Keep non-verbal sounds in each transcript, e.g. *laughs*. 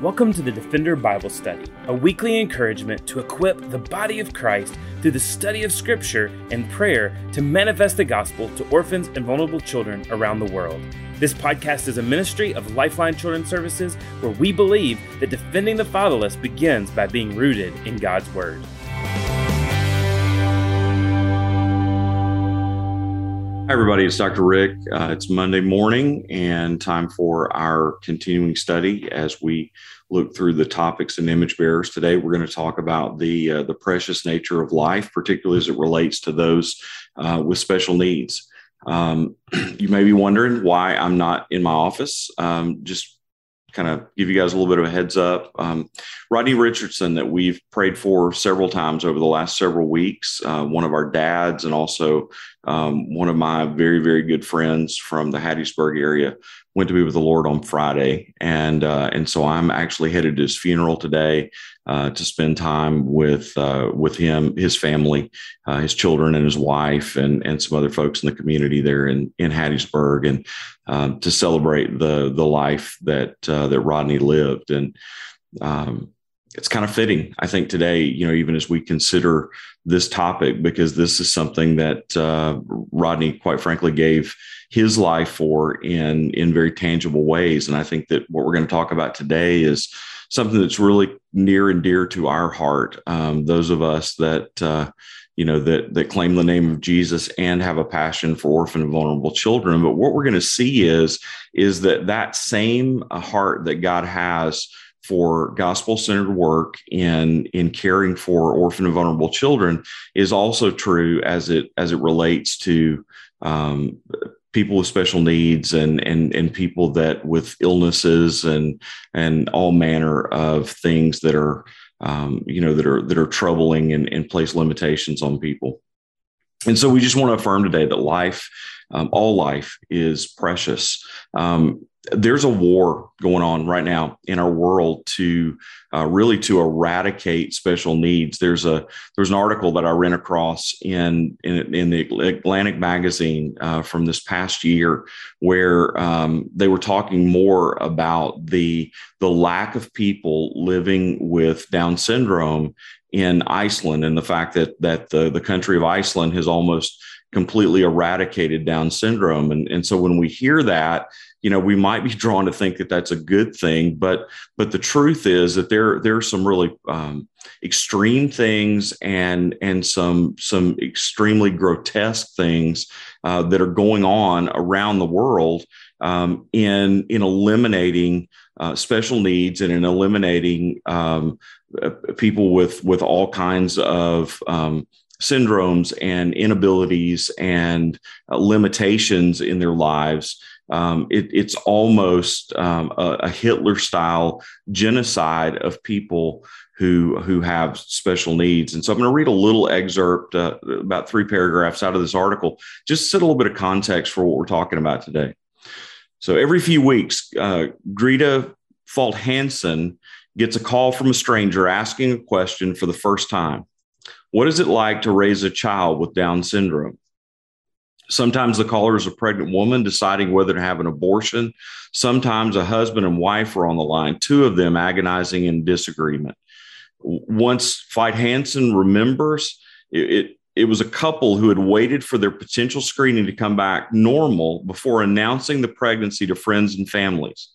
Welcome to the Defender Bible Study, a weekly encouragement to equip the body of Christ through the study of Scripture and prayer to manifest the gospel to orphans and vulnerable children around the world. This podcast is a ministry of Lifeline Children's Services where we believe that defending the fatherless begins by being rooted in God's Word. Hi, everybody. It's Dr. Rick. Uh, it's Monday morning and time for our continuing study as we look through the topics and image bearers. Today, we're going to talk about the uh, the precious nature of life, particularly as it relates to those uh, with special needs. Um, *clears throat* you may be wondering why I'm not in my office. Um, just kind of give you guys a little bit of a heads up. Um, Rodney Richardson, that we've prayed for several times over the last several weeks, uh, one of our dads, and also um, one of my very, very good friends from the Hattiesburg area, went to be with the Lord on Friday, and uh, and so I'm actually headed to his funeral today uh, to spend time with uh, with him, his family, uh, his children, and his wife, and and some other folks in the community there in in Hattiesburg, and um, to celebrate the the life that uh, that Rodney lived, and um, it's kind of fitting, I think, today. You know, even as we consider this topic, because this is something that uh, Rodney, quite frankly, gave his life for in in very tangible ways, and I think that what we're going to talk about today is something that's really near and dear to our heart. Um, those of us that uh, you know that that claim the name of Jesus and have a passion for orphan and vulnerable children. But what we're going to see is is that that same uh, heart that God has for gospel centered work in in caring for orphan and vulnerable children is also true as it as it relates to um, people with special needs and and and people that with illnesses and and all manner of things that are um, you know that are that are troubling and, and place limitations on people. And so we just want to affirm today that life um, all life is precious. Um, there's a war going on right now in our world to uh, really to eradicate special needs. There's a there's an article that I ran across in in, in the Atlantic magazine uh, from this past year where um, they were talking more about the the lack of people living with Down syndrome in Iceland and the fact that that the the country of Iceland has almost completely eradicated Down syndrome. And, and so when we hear that, you know, we might be drawn to think that that's a good thing, but but the truth is that there there are some really um, extreme things and and some some extremely grotesque things uh, that are going on around the world um, in in eliminating uh, special needs and in eliminating um, uh, people with with all kinds of um, syndromes and inabilities and uh, limitations in their lives. Um, it, it's almost um, a, a Hitler style genocide of people who who have special needs. And so I'm going to read a little excerpt, uh, about three paragraphs out of this article, just to set a little bit of context for what we're talking about today. So every few weeks, uh, Greta Fault Hansen gets a call from a stranger asking a question for the first time. What is it like to raise a child with Down syndrome? Sometimes the caller is a pregnant woman deciding whether to have an abortion. Sometimes a husband and wife are on the line, two of them agonizing in disagreement. Once Fight Hansen remembers, it, it, it was a couple who had waited for their potential screening to come back normal before announcing the pregnancy to friends and families.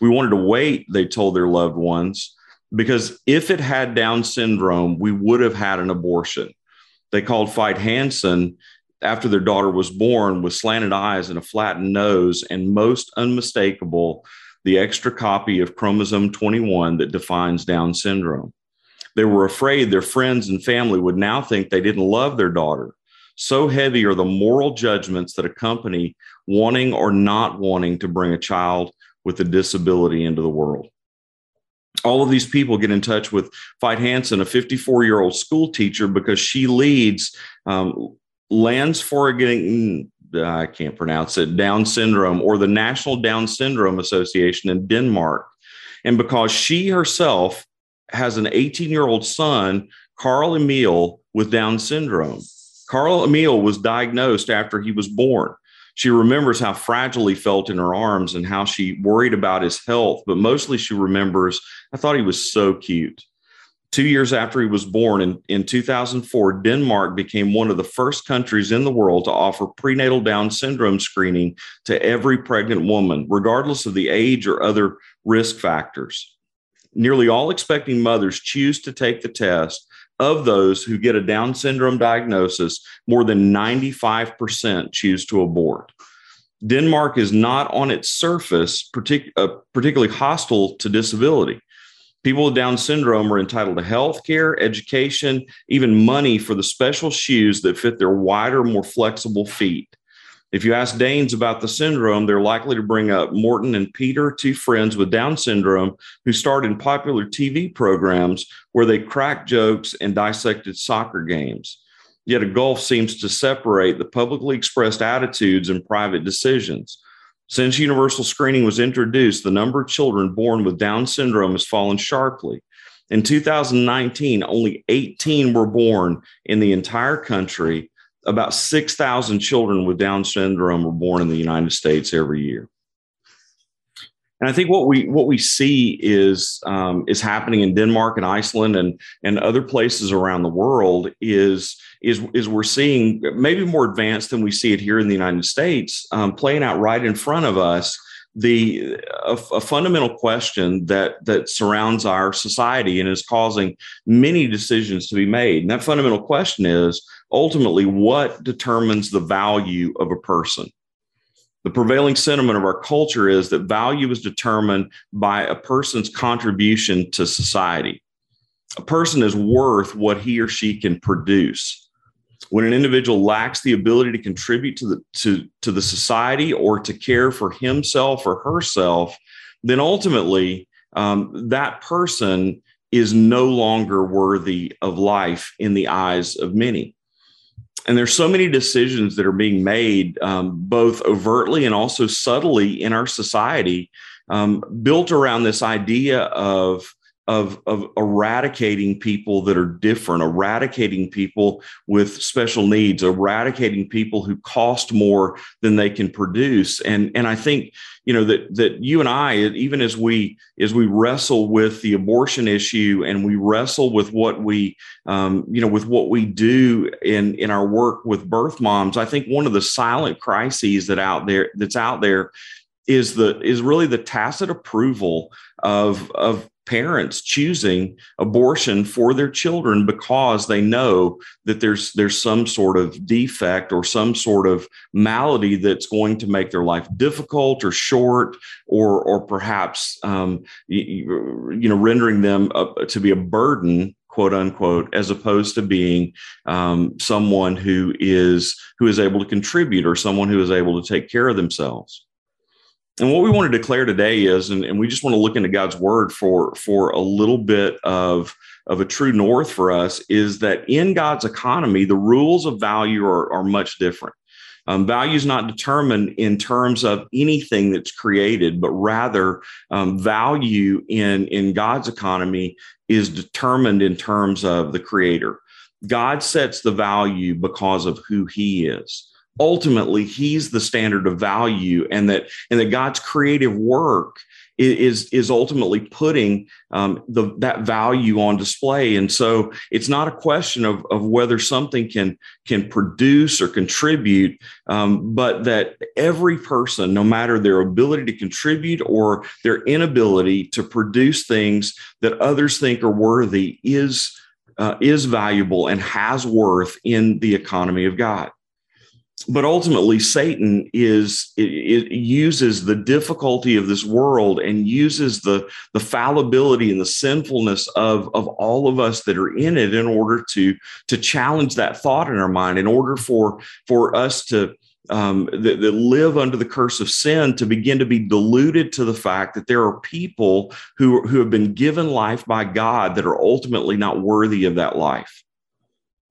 We wanted to wait, they told their loved ones, because if it had Down syndrome, we would have had an abortion. They called Fight Hansen after their daughter was born with slanted eyes and a flattened nose, and most unmistakable, the extra copy of chromosome 21 that defines Down syndrome. They were afraid their friends and family would now think they didn't love their daughter. So heavy are the moral judgments that accompany wanting or not wanting to bring a child with a disability into the world all of these people get in touch with Fight Hansen, a 54 year old school teacher, because she leads um, Landsforeningen uh, I can't pronounce it Down syndrome or the National Down Syndrome Association in Denmark, and because she herself has an 18 year old son, Carl Emil, with Down syndrome. Carl Emil was diagnosed after he was born. She remembers how fragile he felt in her arms and how she worried about his health, but mostly she remembers, I thought he was so cute. Two years after he was born in, in 2004, Denmark became one of the first countries in the world to offer prenatal Down syndrome screening to every pregnant woman, regardless of the age or other risk factors. Nearly all expecting mothers choose to take the test. Of those who get a Down syndrome diagnosis, more than 95% choose to abort. Denmark is not on its surface partic- uh, particularly hostile to disability. People with Down syndrome are entitled to health care, education, even money for the special shoes that fit their wider, more flexible feet. If you ask Danes about the syndrome, they're likely to bring up Morten and Peter, two friends with Down syndrome who starred in popular TV programs where they cracked jokes and dissected soccer games. Yet a gulf seems to separate the publicly expressed attitudes and private decisions. Since universal screening was introduced, the number of children born with Down syndrome has fallen sharply. In 2019, only 18 were born in the entire country. About 6,000 children with Down syndrome were born in the United States every year. And I think what we what we see is um, is happening in Denmark and Iceland and and other places around the world is is is we're seeing maybe more advanced than we see it here in the United States, um, playing out right in front of us the a, a, fundamental question that that surrounds our society and is causing many decisions to be made. And that fundamental question is ultimately what determines the value of a person. The prevailing sentiment of our culture is that value is determined by a person's contribution to society. A person is worth what he or she can produce. When an individual lacks the ability to contribute to the to, to the society or to care for himself or herself, then ultimately um, that person is no longer worthy of life in the eyes of many and there's so many decisions that are being made um, both overtly and also subtly in our society um, built around this idea of of, of eradicating people that are different, eradicating people with special needs, eradicating people who cost more than they can produce. And, and I think, you know, that, that you and I, even as we, as we wrestle with the abortion issue and we wrestle with what we, um, you know, with what we do in, in our work with birth moms, I think one of the silent crises that out there, that's out there is the is really the tacit approval of of parents choosing abortion for their children because they know that there's there's some sort of defect or some sort of malady that's going to make their life difficult or short or or perhaps um, you, you, know rendering them to be a burden quote unquote as opposed to being um, someone who is who is able to contribute or someone who is able to take care of themselves and what we want to declare today is, and, and, we just want to look into God's word for for a little bit of of a true north for us, is that in God's economy, the rules of value are, are much different. Um, value is not determined in terms of anything that's created, but rather um, value in in God's economy is determined in terms of the Creator. God sets the value because of who He is ultimately he's the standard of value and that and that god's creative work is is ultimately putting um, the that value on display. And so it's not a question of, of whether something can can produce or contribute um, but that every person no matter their ability to contribute or their inability to produce things that others think are worthy is uh, is valuable and has worth in the economy of god but ultimately satan is it, uses the difficulty of this world and uses the the fallibility and the sinfulness of of all of us that are in it in order to to challenge that thought in our mind in order for for us to um, that, that live under the curse of sin to begin to be deluded to the fact that there are people who who have been given life by God that are ultimately not worthy of that life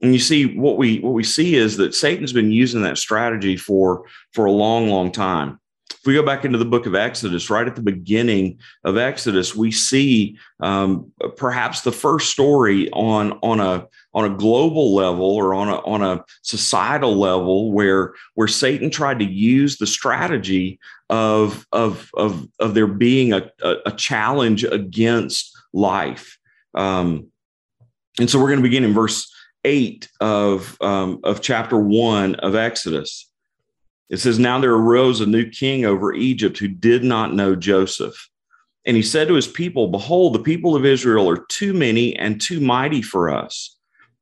and you see what we what we see is that Satan's been using that strategy for for a long, long time. if we go back into the book of Exodus, right at the beginning of Exodus, we see um, perhaps the first story on on a on a global level or on a on a societal level where where Satan tried to use the strategy of of of of there being a, a, a challenge against life. Um, and so we're going to begin in verse eight of um, of chapter one of Exodus. It says, Now there arose a new king over Egypt who did not know Joseph. And he said to his people, Behold, the people of Israel are too many and too mighty for us.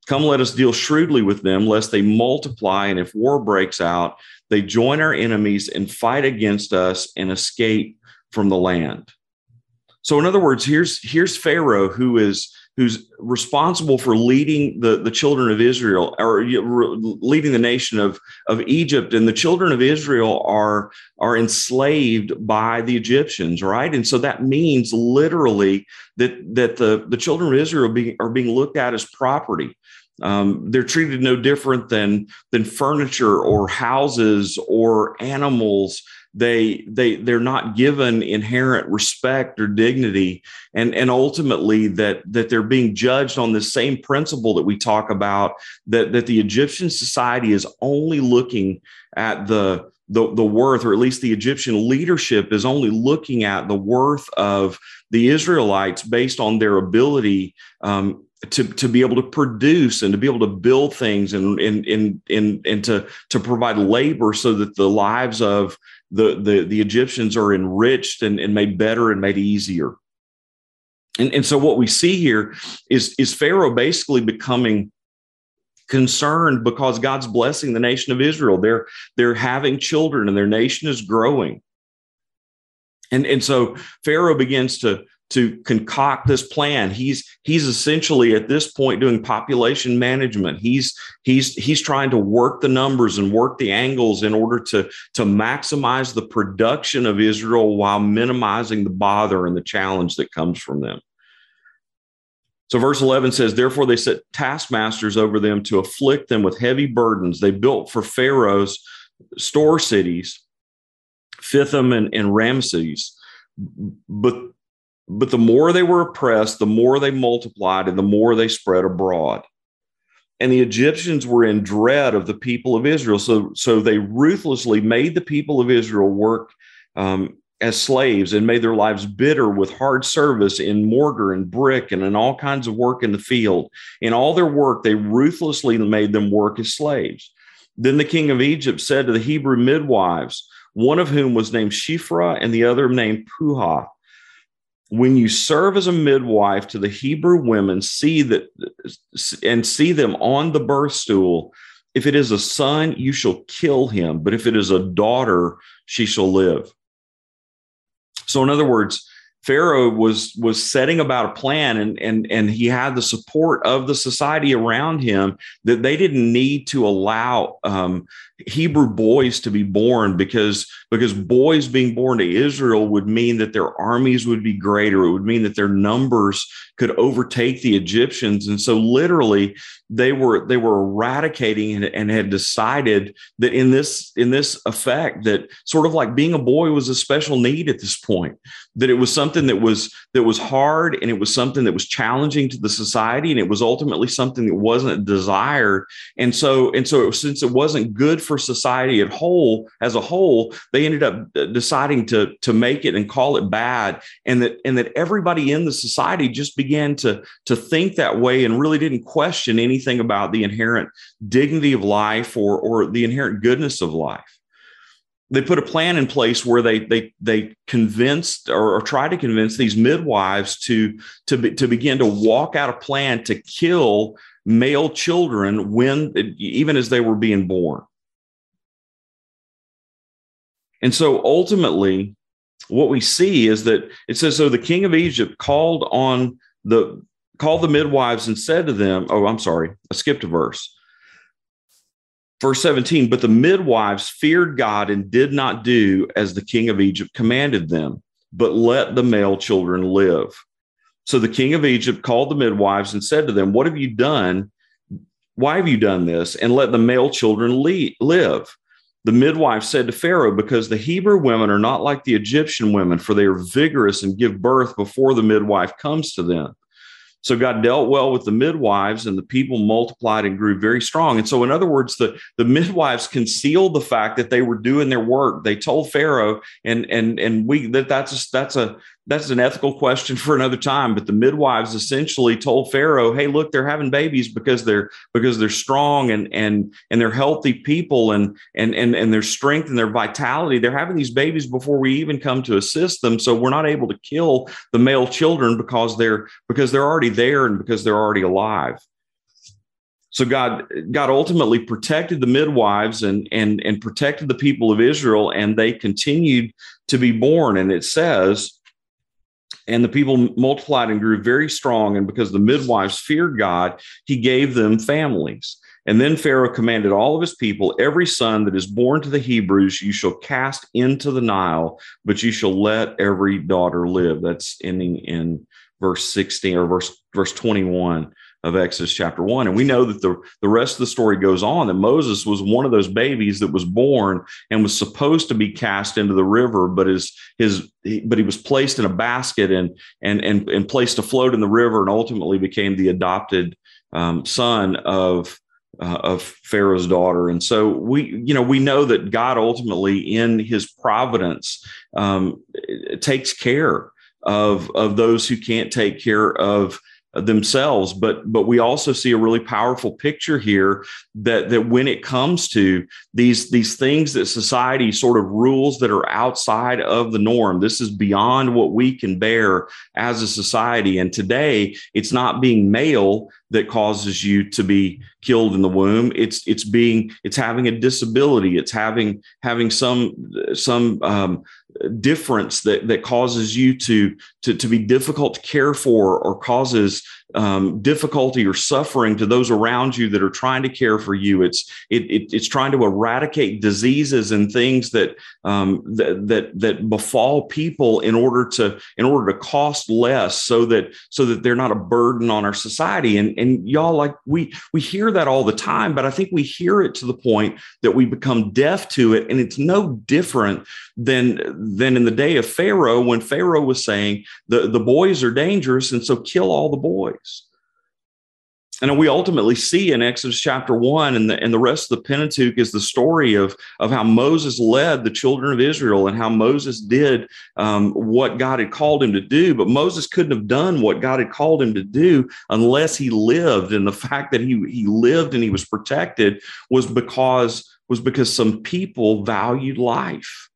Come, let us deal shrewdly with them, lest they multiply. And if war breaks out, they join our enemies and fight against us and escape from the land. So, in other words, here's, here's Pharaoh who is who's responsible for leading the, the children of Israel or leading the nation of, of Egypt. And the children of Israel are, are enslaved by the Egyptians, right? And so that means literally that, that the, the children of Israel being, are being looked at as property. Um, they're treated no different than, than furniture or houses or animals they they they're not given inherent respect or dignity. And and ultimately that that they're being judged on the same principle that we talk about that that the Egyptian society is only looking at the the, the worth, or at least the Egyptian leadership is only looking at the worth of the Israelites based on their ability um, to, to be able to produce and to be able to build things and, and, and, and, and to, to provide labor so that the lives of the, the, the Egyptians are enriched and, and made better and made easier. And, and so what we see here is, is Pharaoh basically becoming concerned because God's blessing the nation of Israel. They're, they're having children and their nation is growing. And, and so Pharaoh begins to, to concoct this plan. He's he's essentially at this point doing population management. He's he's he's trying to work the numbers and work the angles in order to to maximize the production of Israel while minimizing the bother and the challenge that comes from them. So verse 11 says, Therefore they set taskmasters over them to afflict them with heavy burdens. They built for Pharaoh's store cities, Pithom and, and Ramses. But but the more they were oppressed, the more they multiplied and the more they spread abroad. And the Egyptians were in dread of the people of Israel. So, so they ruthlessly made the people of Israel work um, as slaves and made their lives bitter with hard service in mortar and brick and in all kinds of work in the field. In all their work, they ruthlessly made them work as slaves. Then the king of Egypt said to the Hebrew midwives, one of whom was named Shiphrah and the other named Puah, when you serve as a midwife to the Hebrew women, see that and see them on the birth stool. If it is a son, you shall kill him, but if it is a daughter, she shall live. So, in other words, Pharaoh was was setting about a plan and and and he had the support of the society around him that they didn't need to allow um, Hebrew boys to be born because because boys being born to Israel would mean that their armies would be greater. It would mean that their numbers could overtake the Egyptians, and so literally they were they were eradicating and, and had decided that in this in this effect that sort of like being a boy was a special need at this point. That it was something that was that was hard and it was something that was challenging to the society and it was ultimately something that wasn't desired. And so and so since it wasn't good for society at whole as a whole, they ended up deciding to to make it and call it bad, and that and that everybody in the society just began to to think that way and really didn't question anything about the inherent dignity of life or or the inherent goodness of life. They put a plan in place where they they they convinced or, or try to convince these midwives to to be, to begin to walk out a plan to kill male children when even as they were being born and so ultimately, what we see is that it says, so the king of Egypt called on the called the midwives and said to them, Oh, I'm sorry, I skipped a verse. Verse 17, but the midwives feared God and did not do as the king of Egypt commanded them, but let the male children live. So the king of Egypt called the midwives and said to them, What have you done? Why have you done this? And let the male children live. The midwife said to Pharaoh, Because the Hebrew women are not like the Egyptian women, for they are vigorous and give birth before the midwife comes to them. So God dealt well with the midwives, and the people multiplied and grew very strong. And so, in other words, the, the midwives concealed the fact that they were doing their work. They told Pharaoh, and and and we that that's a, that's a that's an ethical question for another time but the midwives essentially told pharaoh hey look they're having babies because they're because they're strong and and and they're healthy people and and and, and their strength and their vitality. They're having these babies before we even come to assist them. So we're not able to kill the male children because they're because they're already there and because they're already alive. So God, God ultimately protected the midwives and and and protected the people of Israel, and they continued to be born. And it says and the people multiplied and grew very strong. And because the midwives feared God, he gave them families. And then Pharaoh commanded all of his people, every son that is born to the Hebrews, you shall cast into the Nile, but you shall let every daughter live. That's ending in verse 16 or verse verse 21 of Exodus chapter one. And we know that the, the rest of the story goes on that Moses was one of those babies that was born and was supposed to be cast into the river, but his his but he was placed in a basket and and and, and placed afloat in the river and ultimately became the adopted um, son of uh, of Pharaoh's daughter. And so we, you know, we know that God ultimately, in His providence, um, takes care of of those who can't take care of themselves. But but we also see a really powerful picture here that that when it comes to these these things that society sort of rules that are outside of the norm this is beyond what we can bear as a society. And today it's not being male that causes you to be killed in the womb. It's it's being it's having a disability. It's having having some some um, difference that that causes you to to to be difficult to care for or causes um, difficulty or suffering to those around you that are trying to care for you. It's it, it it's trying to eradicate diseases and things that um, that that that befall people in order to in order to cost less, so that so that they're not a burden on our society. And and y'all like we we hear that all the time, but I think we hear it to the point that we become deaf to it, and it's no different than than in the day of Pharaoh when Pharaoh was saying the the boys are dangerous, and so kill all the boys. And we ultimately see in Exodus chapter one and the, and the rest of the Pentateuch is the story of, of how Moses led the children of Israel and how Moses did um, what God had called him to do. But Moses couldn't have done what God had called him to do unless he lived. And the fact that he, he lived and he was protected was because, was because some people valued life.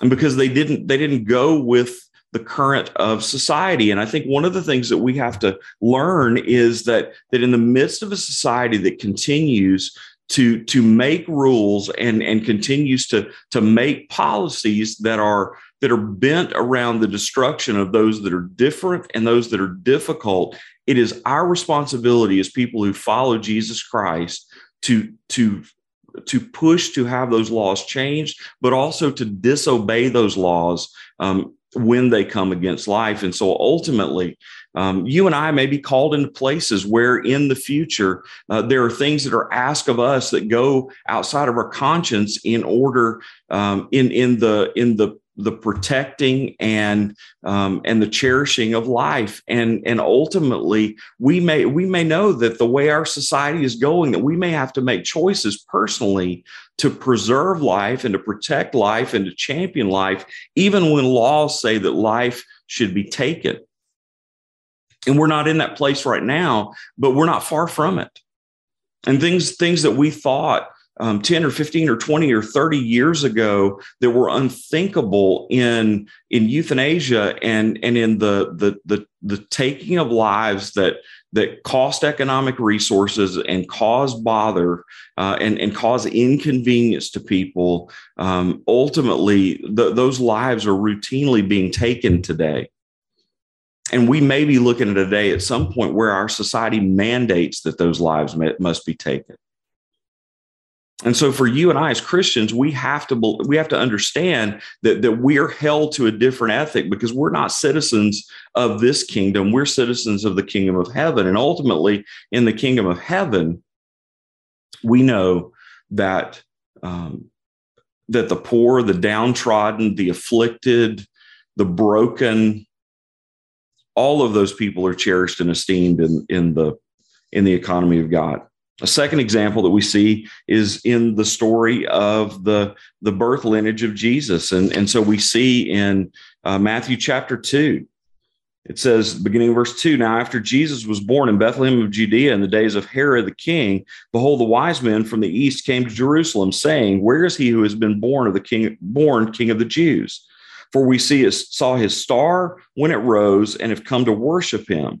And because they didn't, they didn't go with the current of society. And I think one of the things that we have to learn is that that in the midst of a society that continues to to make rules and and continues to to make policies that are that are bent around the destruction of those that are different and those that are difficult it is our responsibility as people who follow Jesus Christ to to to push to have those laws changed, but also to disobey those laws um, when they come against life. And so ultimately, um, you and I may be called into places where in the future uh, there are things that are asked of us that go outside of our conscience in order um, in in the in the the protecting and um, and the cherishing of life. And and ultimately we may we may know that the way our society is going that we may have to make choices personally to preserve life and to protect life and to champion life even when laws say that life should be taken. And we're not in that place right now but we're not far from it. And things things that we thought um, 10 or 15 or 20 or 30 years ago that were unthinkable in in euthanasia and and in the the the, the taking of lives that that cost economic resources and cause bother uh, and, and cause inconvenience to people. Um, ultimately the, those lives are routinely being taken today. And we may be looking at a day at some point where our society mandates that those lives may, must be taken and so for you and I as Christians, we have to we have to understand that that we're held to a different ethic because we're not citizens of this kingdom. We're citizens of the kingdom of heaven. And ultimately, in the kingdom of heaven, we know that um, that the poor, the downtrodden, the afflicted, the broken, all of those people are cherished and esteemed in, in the in the economy of God. A second example that we see is in the story of the, the birth lineage of Jesus. And, and so we see in uh, Matthew chapter 2, it says, beginning of verse 2 Now, after Jesus was born in Bethlehem of Judea in the days of Herod the king, behold, the wise men from the east came to Jerusalem, saying, Where is he who has been born of the king, born king of the Jews? For we see saw his star when it rose and have come to worship him.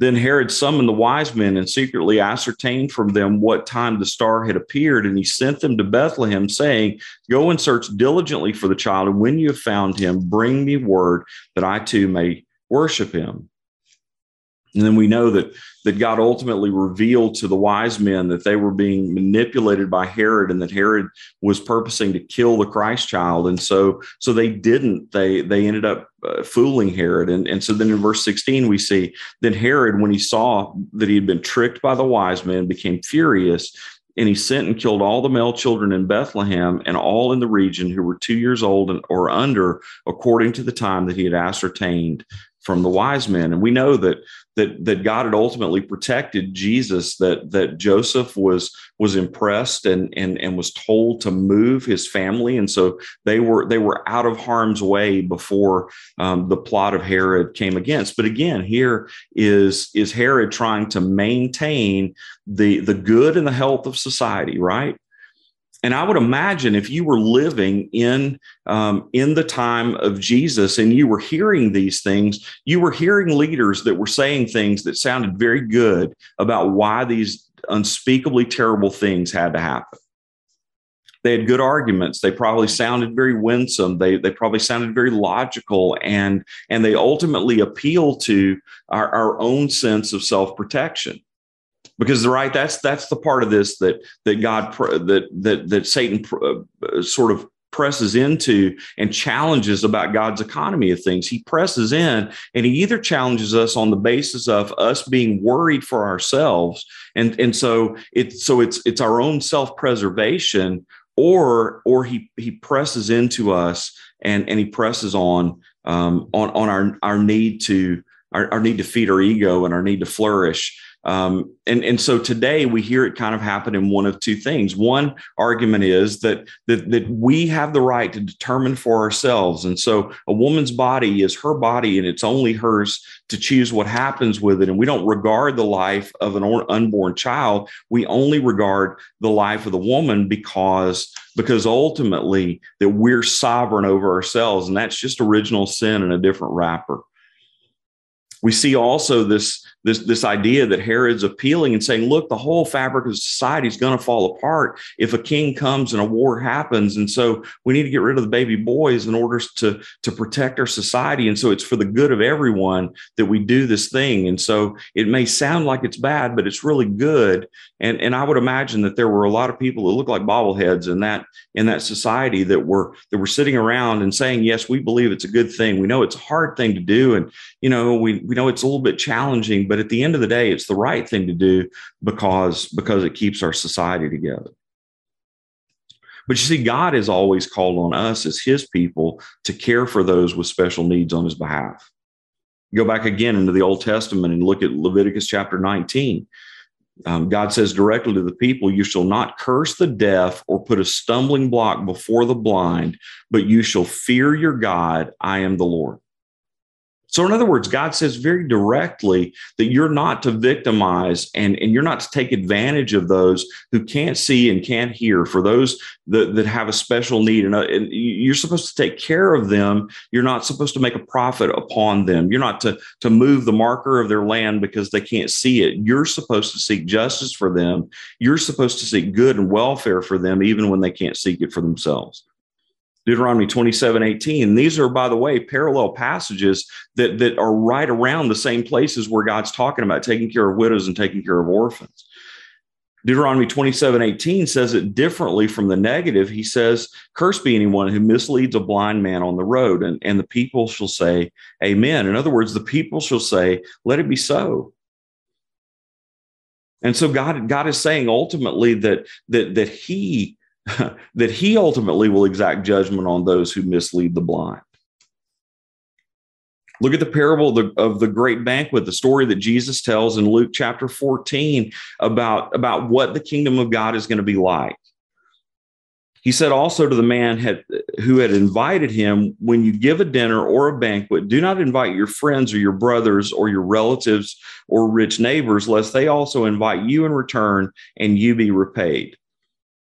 Then Herod summoned the wise men and secretly ascertained from them what time the star had appeared. And he sent them to Bethlehem, saying, Go and search diligently for the child. And when you have found him, bring me word that I too may worship him. And then we know that that God ultimately revealed to the wise men that they were being manipulated by Herod and that Herod was purposing to kill the Christ child. And so so they didn't. They they ended up uh, fooling Herod. And, and so then in verse 16 we see then Herod when he saw that he had been tricked by the wise men became furious and he sent and killed all the male children in Bethlehem and all in the region who were 2 years old or under according to the time that he had ascertained from the wise men. And we know that that that God had ultimately protected Jesus that that Joseph was was impressed and and and was told to move his family. And so they were they were out of harm's way before um, the plot of Herod came against. But again here is is Herod trying to maintain the the good and the health of society right and I would imagine if you were living in um, in the time of Jesus and you were hearing these things, you were hearing leaders that were saying things that sounded very good about why these unspeakably terrible things had to happen. They had good arguments. They probably sounded very winsome. They they probably sounded very logical, and and they ultimately appeal to our, our own sense of self protection because right that's that's the part of this that that god that that that satan uh, sort of presses into and challenges about god's economy of things. He presses in and he either challenges us on the basis of us being worried for ourselves and and so it's so it's it's our own self-preservation or or he he presses into us and and he presses on um, on on our our need to our, our need to feed our ego and our need to flourish um, and, and so today we hear it kind of happen in one of two things. One argument is that, that, that we have the right to determine for ourselves. And so a woman's body is her body and it's only hers to choose what happens with it. And we don't regard the life of an unborn child. We only regard the life of the woman because, because ultimately that we're sovereign over ourselves. And that's just original sin in a different wrapper. We see also this this this idea that Herod's appealing and saying, look, the whole fabric of society is going to fall apart if a king comes and a war happens, and so we need to get rid of the baby boys in order to to protect our society, and so it's for the good of everyone that we do this thing, and so it may sound like it's bad, but it's really good, and and I would imagine that there were a lot of people that looked like bobbleheads in that in that society that were that were sitting around and saying, yes, we believe it's a good thing. We know it's a hard thing to do, and you know we we know it's a little bit challenging but at the end of the day, it's the right thing to do because, because it keeps our society together. But you see, God has always called on us as his people to care for those with special needs on his behalf. Go back again into the Old Testament and look at Leviticus chapter 19. Um, God says directly to the people, You shall not curse the deaf or put a stumbling block before the blind, but you shall fear your God. I am the Lord. So, in other words, God says very directly that you're not to victimize and, and you're not to take advantage of those who can't see and can't hear, for those that, that have a special need. And, uh, and you're supposed to take care of them. You're not supposed to make a profit upon them. You're not to, to move the marker of their land because they can't see it. You're supposed to seek justice for them. You're supposed to seek good and welfare for them, even when they can't seek it for themselves. Deuteronomy 27 18. These are, by the way, parallel passages that, that are right around the same places where God's talking about taking care of widows and taking care of orphans. Deuteronomy 27 18 says it differently from the negative. He says, Cursed be anyone who misleads a blind man on the road, and, and the people shall say, Amen. In other words, the people shall say, Let it be so. And so God, God is saying ultimately that, that, that He *laughs* that He ultimately will exact judgment on those who mislead the blind. Look at the parable of the, of the, great banquet, the story that Jesus tells in Luke chapter 14 about, about what the kingdom of God is going to be like. He said also to the man had, who had invited him, When you give a dinner or a banquet, do not invite your friends or your brothers or your relatives or rich neighbors, lest they also invite you in return and you be repaid.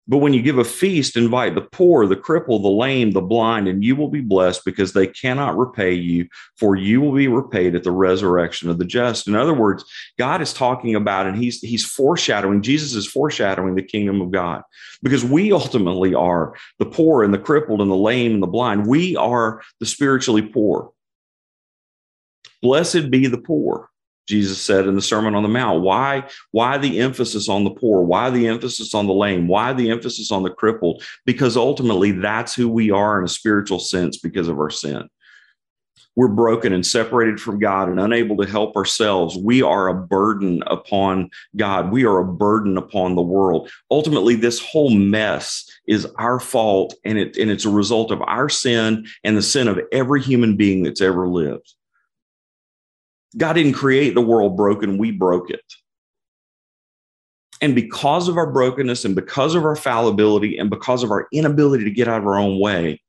But when you give a feast, invite the poor, the crippled, the lame, the blind, and you will be blessed because they cannot repay you, for you will be repaid at the resurrection of the just. In other words, God is talking about, and He's He's foreshadowing, Jesus is foreshadowing the kingdom of God. Because we ultimately are the poor and the crippled and the lame and the blind. We are the spiritually poor. Blessed be the poor. Jesus said in the Sermon on the Mount. Why, why the emphasis on the poor? Why the emphasis on the lame? Why the emphasis on the crippled? Because ultimately that's who we are in a spiritual sense because of our sin. We're broken and separated from God and unable to help ourselves. We are a burden upon God. We are a burden upon the world. Ultimately, this whole mess is our fault, and, it, and it's a result of our sin and the sin of every human being that's ever lived. God didn't create the world broken, we broke it. And because of our brokenness and because of our fallibility and because of our inability to get out of our own way,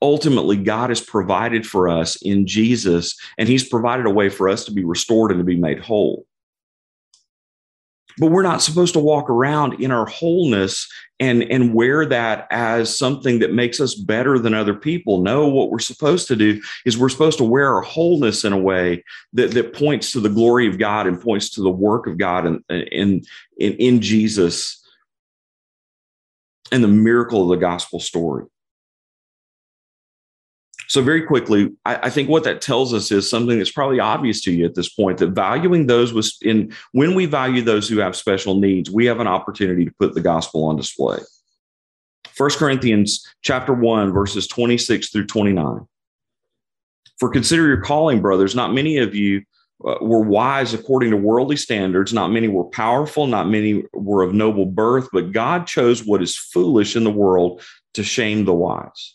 ultimately God has provided for us in Jesus, and He's provided a way for us to be restored and to be made whole. But we're not supposed to walk around in our wholeness and, and wear that as something that makes us better than other people. No, what we're supposed to do is we're supposed to wear our wholeness in a way that, that points to the glory of God and points to the work of God in, in, in, in Jesus and the miracle of the gospel story. So, very quickly, I, I, think what that tells us is something that's probably obvious to you at this point that valuing those was in when we value those who have special needs, we have an opportunity to put the gospel on display. 1 Corinthians chapter 1, verses 26 through 29. For consider your calling, brothers. Not many of you uh, were wise according to worldly standards. Not many were powerful. Not many were of noble birth. But God chose what is foolish in the world to shame the wise.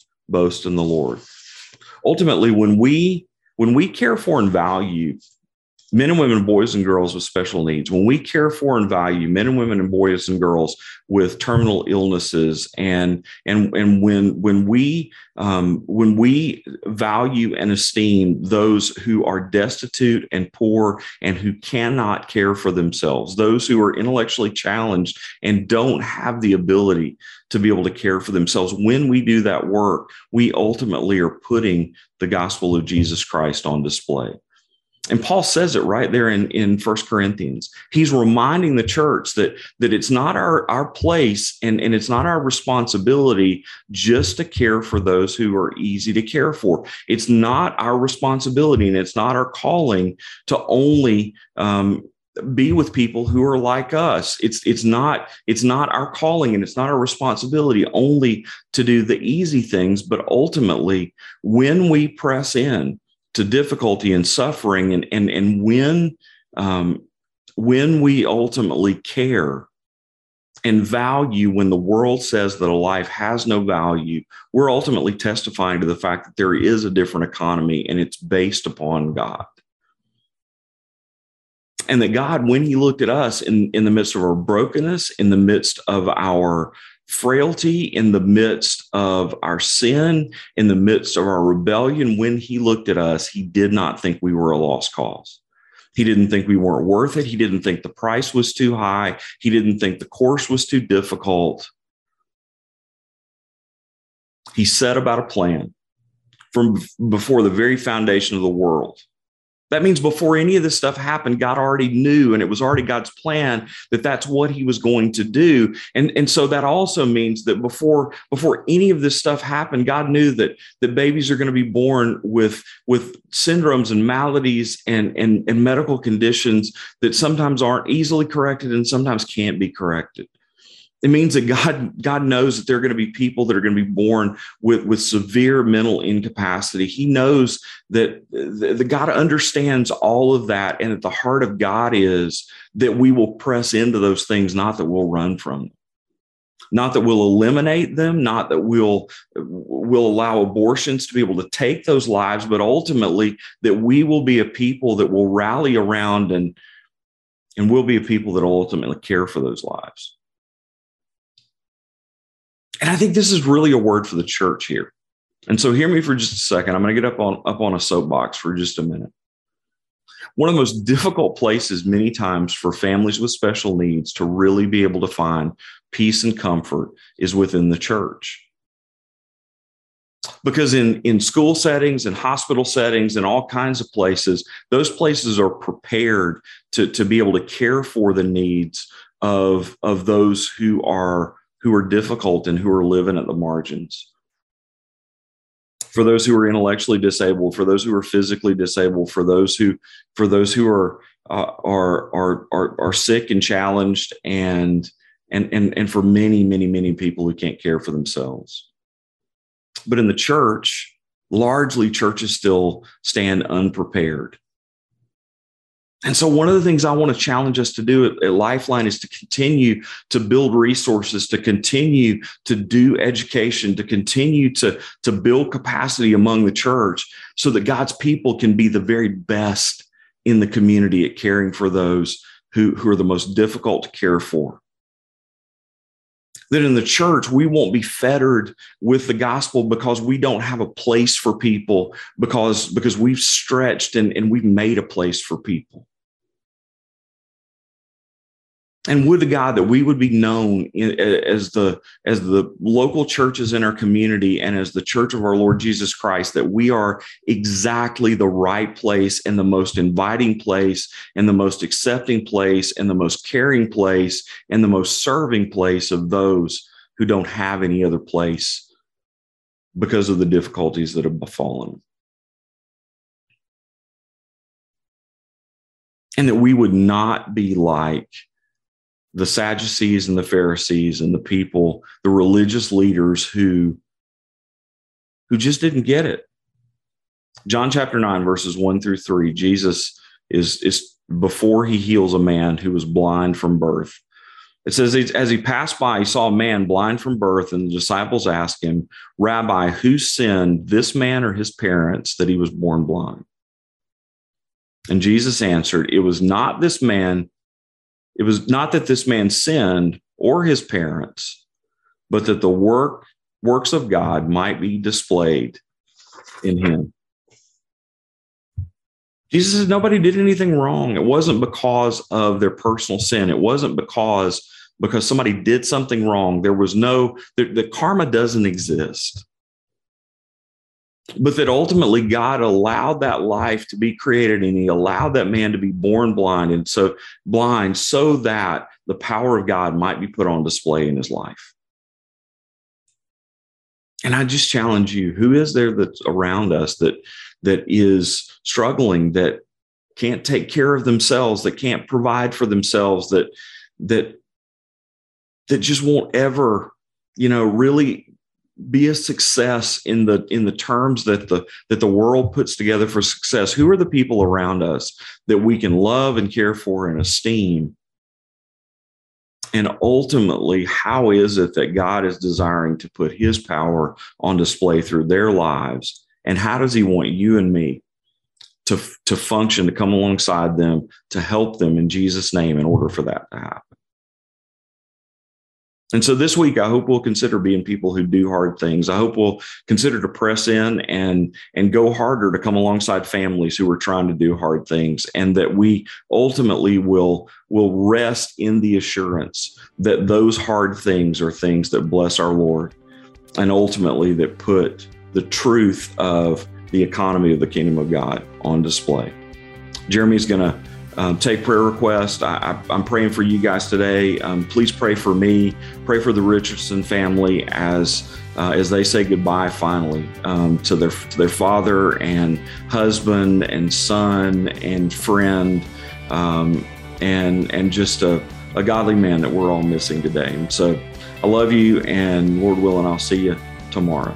boast in the Lord. Ultimately, when we when we care for and value men and women, boys and girls with special needs, when we care for and value men and women and boys and girls with terminal illnesses, and and and when when we um, when we value and esteem those who are destitute and poor and who cannot care for themselves, those who are intellectually challenged and don't have the ability to be able to care for themselves, when we do that work, we ultimately are putting the gospel of Jesus Christ on display. And Paul says it right there in, in 1 Corinthians. He's reminding the church that, that it's not our, our place and, and it's not our responsibility just to care for those who are easy to care for. It's not our responsibility and it's not our calling to only um, be with people who are like us it's it's not it's not our calling and it's not our responsibility only to do the easy things but ultimately when we press in to difficulty and suffering and and and when um, when we ultimately care and value when the world says that a life has no value we're ultimately testifying to the fact that there is a different economy and it's based upon god. And that god when he looked at us in, in the midst of our brokenness in the midst of our frailty in the midst of our sin, in the midst of our rebellion, when he looked at us, he did not think we were a lost cause. He didn't think we weren't worth it. He didn't think the price was too high. He didn't think the course was too difficult. He set about a plan from before the very foundation of the world that means before any of this stuff happened, God already knew, and it was already God's plan that that's what He was going to do. And, and so that also means that before before any of this stuff happened, God knew that that babies are going to be born with with syndromes and maladies and, and and medical conditions that sometimes aren't easily corrected and sometimes can't be corrected it means that God God knows that there are going to be people that are going to be born with with severe mental incapacity. He knows that the, God understands all of that, and at the heart of God is that we will press into those things, not that we'll run from them, not that we'll eliminate them, not that we'll will allow abortions to be able to take those lives, but ultimately that we will be a people that will rally around and and we'll be a people that ultimately care for those lives. And I think this is really a word for the church here. And so hear me for just a second. I'm going to get up on up on a soapbox for just a minute. One of the most difficult places many times for families with special needs to really be able to find peace and comfort is within the church. Because in, in school settings and hospital settings and all kinds of places, those places are prepared to, to be able to care for the needs of, of those who are who are difficult and who are living at the margins. For those who are intellectually disabled, for those who are physically disabled, for those who for those who are uh, are, are are are sick and challenged, and and and and for many many many people who can't care for themselves. But in the church, largely churches still stand unprepared and so, one of the things I want to challenge us to do at, Lifeline is to continue to build resources, to continue to do education, to continue to, to build capacity among the church so that God's people can be the very best in the community at caring for those who, who are the most difficult to care for. That in the church, we won't be fettered with the gospel because we don't have a place for people, because, because we've stretched and, and we've made a place for people and would the God that we would be known in, as the as the local churches in our community and as the church of our Lord Jesus Christ that we are exactly the right place and the most inviting place and the most accepting place and the most caring place and the most serving place of those who don't have any other place because of the difficulties that have befallen. And that we would not be like the Sadducees and the Pharisees and the people, the religious leaders who, who just didn't get it. John chapter 9, verses 1 through 3, Jesus is, is before he heals a man who was blind from birth. It says, as he passed by, he saw a man blind from birth, and the disciples asked him, Rabbi, who sinned, this man or his parents, that he was born blind? And Jesus answered, It was not this man it was not that this man sinned or his parents, but that the work works of God might be displayed in him. Jesus said nobody did anything wrong. It wasn't because of their personal sin. It wasn't because because somebody did something wrong. There was no the, the karma doesn't exist but that ultimately God allowed that life to be created and he allowed that man to be born blind and so blind so that the power of God might be put on display in his life. And I just challenge you, who is there that's around us that that is struggling, that can't take care of themselves, that can't provide for themselves, that that that just won't ever, you know, really be a success in the in the terms that the that the world puts together for success. Who are the people around us that we can love and care for and esteem? And ultimately how is it that god is desiring to put his power on display through their lives? And how does he want you and me to to function to come alongside them to help them in jesus name in order for that to happen And so this week, I hope we'll consider being people who do hard things. I hope we'll consider to press in and and go harder to come alongside families who are trying to do hard things, and that we ultimately will will rest in the assurance that those hard things are things that bless our Lord, and ultimately that put the truth of the economy of the kingdom of God on display. Jeremy's going to um, take prayer requests. I, am praying for you guys today. Um, please pray for me. Pray for the Richardson family as uh, as they say goodbye finally um, to their to their father and husband and son and friend um, and and just a, a godly man that we're all missing today. And so I love you, and Lord willing, I'll see you tomorrow.